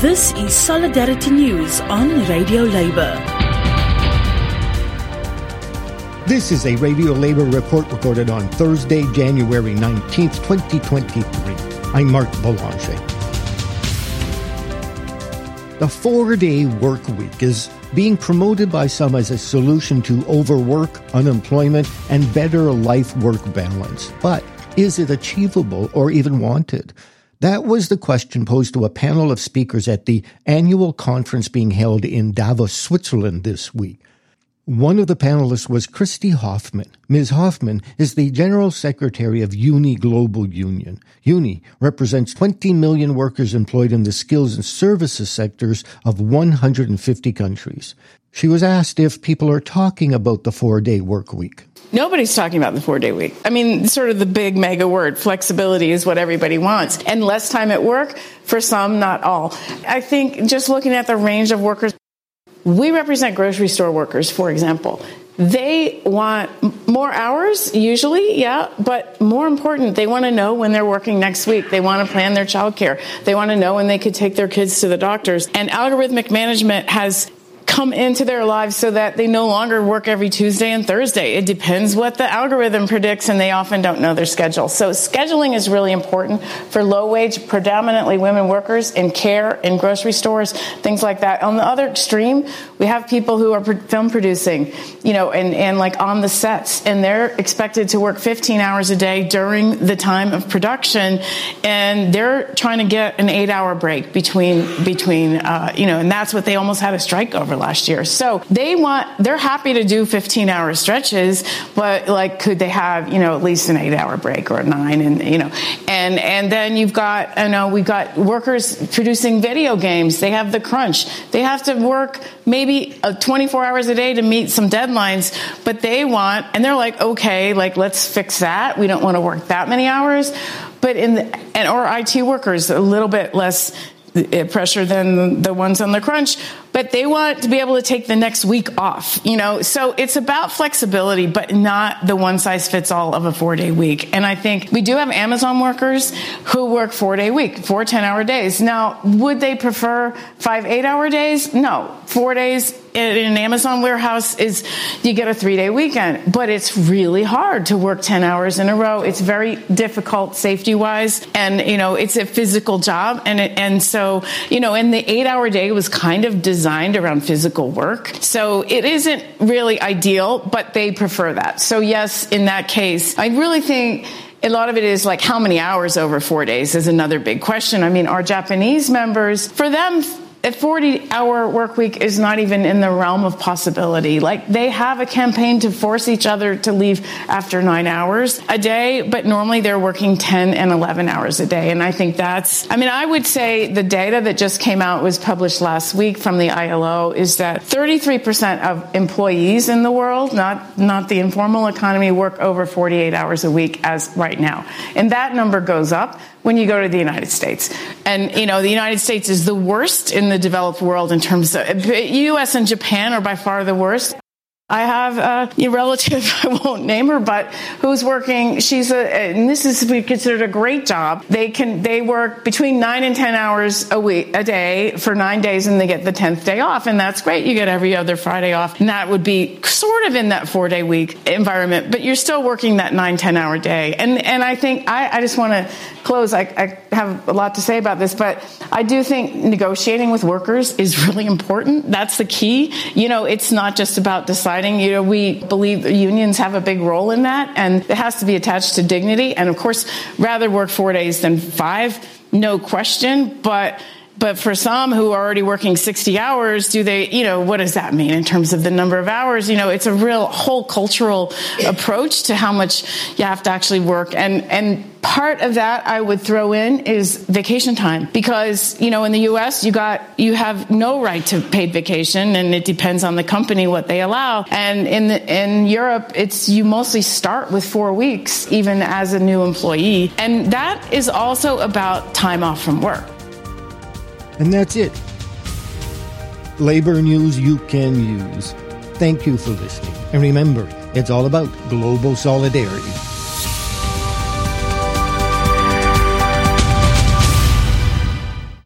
This is Solidarity News on Radio Labour. This is a Radio Labour report recorded on Thursday, January 19th, 2023. I'm Mark Boulanger. The four day work week is being promoted by some as a solution to overwork, unemployment, and better life work balance. But is it achievable or even wanted? That was the question posed to a panel of speakers at the annual conference being held in Davos, Switzerland this week. One of the panelists was Christy Hoffman. Ms. Hoffman is the General Secretary of Uni Global Union. Uni represents 20 million workers employed in the skills and services sectors of 150 countries. She was asked if people are talking about the four day work week. Nobody's talking about the four day week. I mean, sort of the big mega word, flexibility is what everybody wants. And less time at work for some, not all. I think just looking at the range of workers, we represent grocery store workers, for example. They want more hours, usually, yeah, but more important, they want to know when they're working next week. They want to plan their childcare. They want to know when they could take their kids to the doctors. And algorithmic management has come into their lives so that they no longer work every Tuesday and Thursday. It depends what the algorithm predicts and they often don't know their schedule. So scheduling is really important for low wage, predominantly women workers in care, in grocery stores, things like that. On the other extreme, we have people who are film producing, you know, and, and like on the sets and they're expected to work 15 hours a day during the time of production and they're trying to get an eight hour break between, between, uh, you know, and that's what they almost had a strike over last year. So they want, they're happy to do 15 hour stretches, but like, could they have, you know, at least an eight hour break or a nine and, you know, and, and then you've got, you know, we've got workers producing video games. They have the crunch. They have to work maybe uh, 24 hours a day to meet some deadlines, but they want, and they're like, okay, like, let's fix that. We don't want to work that many hours. But in the, and or IT workers, a little bit less uh, pressure than the ones on the crunch but they want to be able to take the next week off, you know? So it's about flexibility, but not the one size fits all of a four day week. And I think we do have Amazon workers who work four day week, four 10 hour days. Now, would they prefer five eight hour days? No. Four days in an Amazon warehouse is you get a three day weekend, but it's really hard to work 10 hours in a row. It's very difficult safety wise. And, you know, it's a physical job. And, it, and so, you know, and the eight hour day was kind of designed around physical work. So it isn't really ideal, but they prefer that. So yes, in that case, I really think a lot of it is like how many hours over four days is another big question. I mean, our Japanese members, for them, a 40 hour work week is not even in the realm of possibility. Like they have a campaign to force each other to leave after nine hours a day, but normally they're working 10 and 11 hours a day. And I think that's, I mean, I would say the data that just came out was published last week from the ILO is that 33% of employees in the world, not, not the informal economy, work over 48 hours a week as right now. And that number goes up when you go to the United States. And, you know, the United States is the worst in the developed world in terms of, US and Japan are by far the worst. I have a relative, I won't name her, but who's working, she's a, and this is we considered a great job. They can, they work between nine and 10 hours a week, a day for nine days and they get the 10th day off. And that's great. You get every other Friday off. And that would be sort of in that four day week environment, but you're still working that nine, 10 hour day. And, and I think I, I just want to close. I, I have a lot to say about this, but I do think negotiating with workers is really important. That's the key. You know, it's not just about deciding You know, we believe unions have a big role in that, and it has to be attached to dignity. And of course, rather work four days than five, no question. But but for some who are already working 60 hours, do they, you know, what does that mean in terms of the number of hours? You know, it's a real whole cultural approach to how much you have to actually work. And, and part of that I would throw in is vacation time because, you know, in the US, you got, you have no right to paid vacation and it depends on the company what they allow. And in the, in Europe, it's, you mostly start with four weeks, even as a new employee. And that is also about time off from work. And that's it. Labor news you can use. Thank you for listening. And remember, it's all about global solidarity.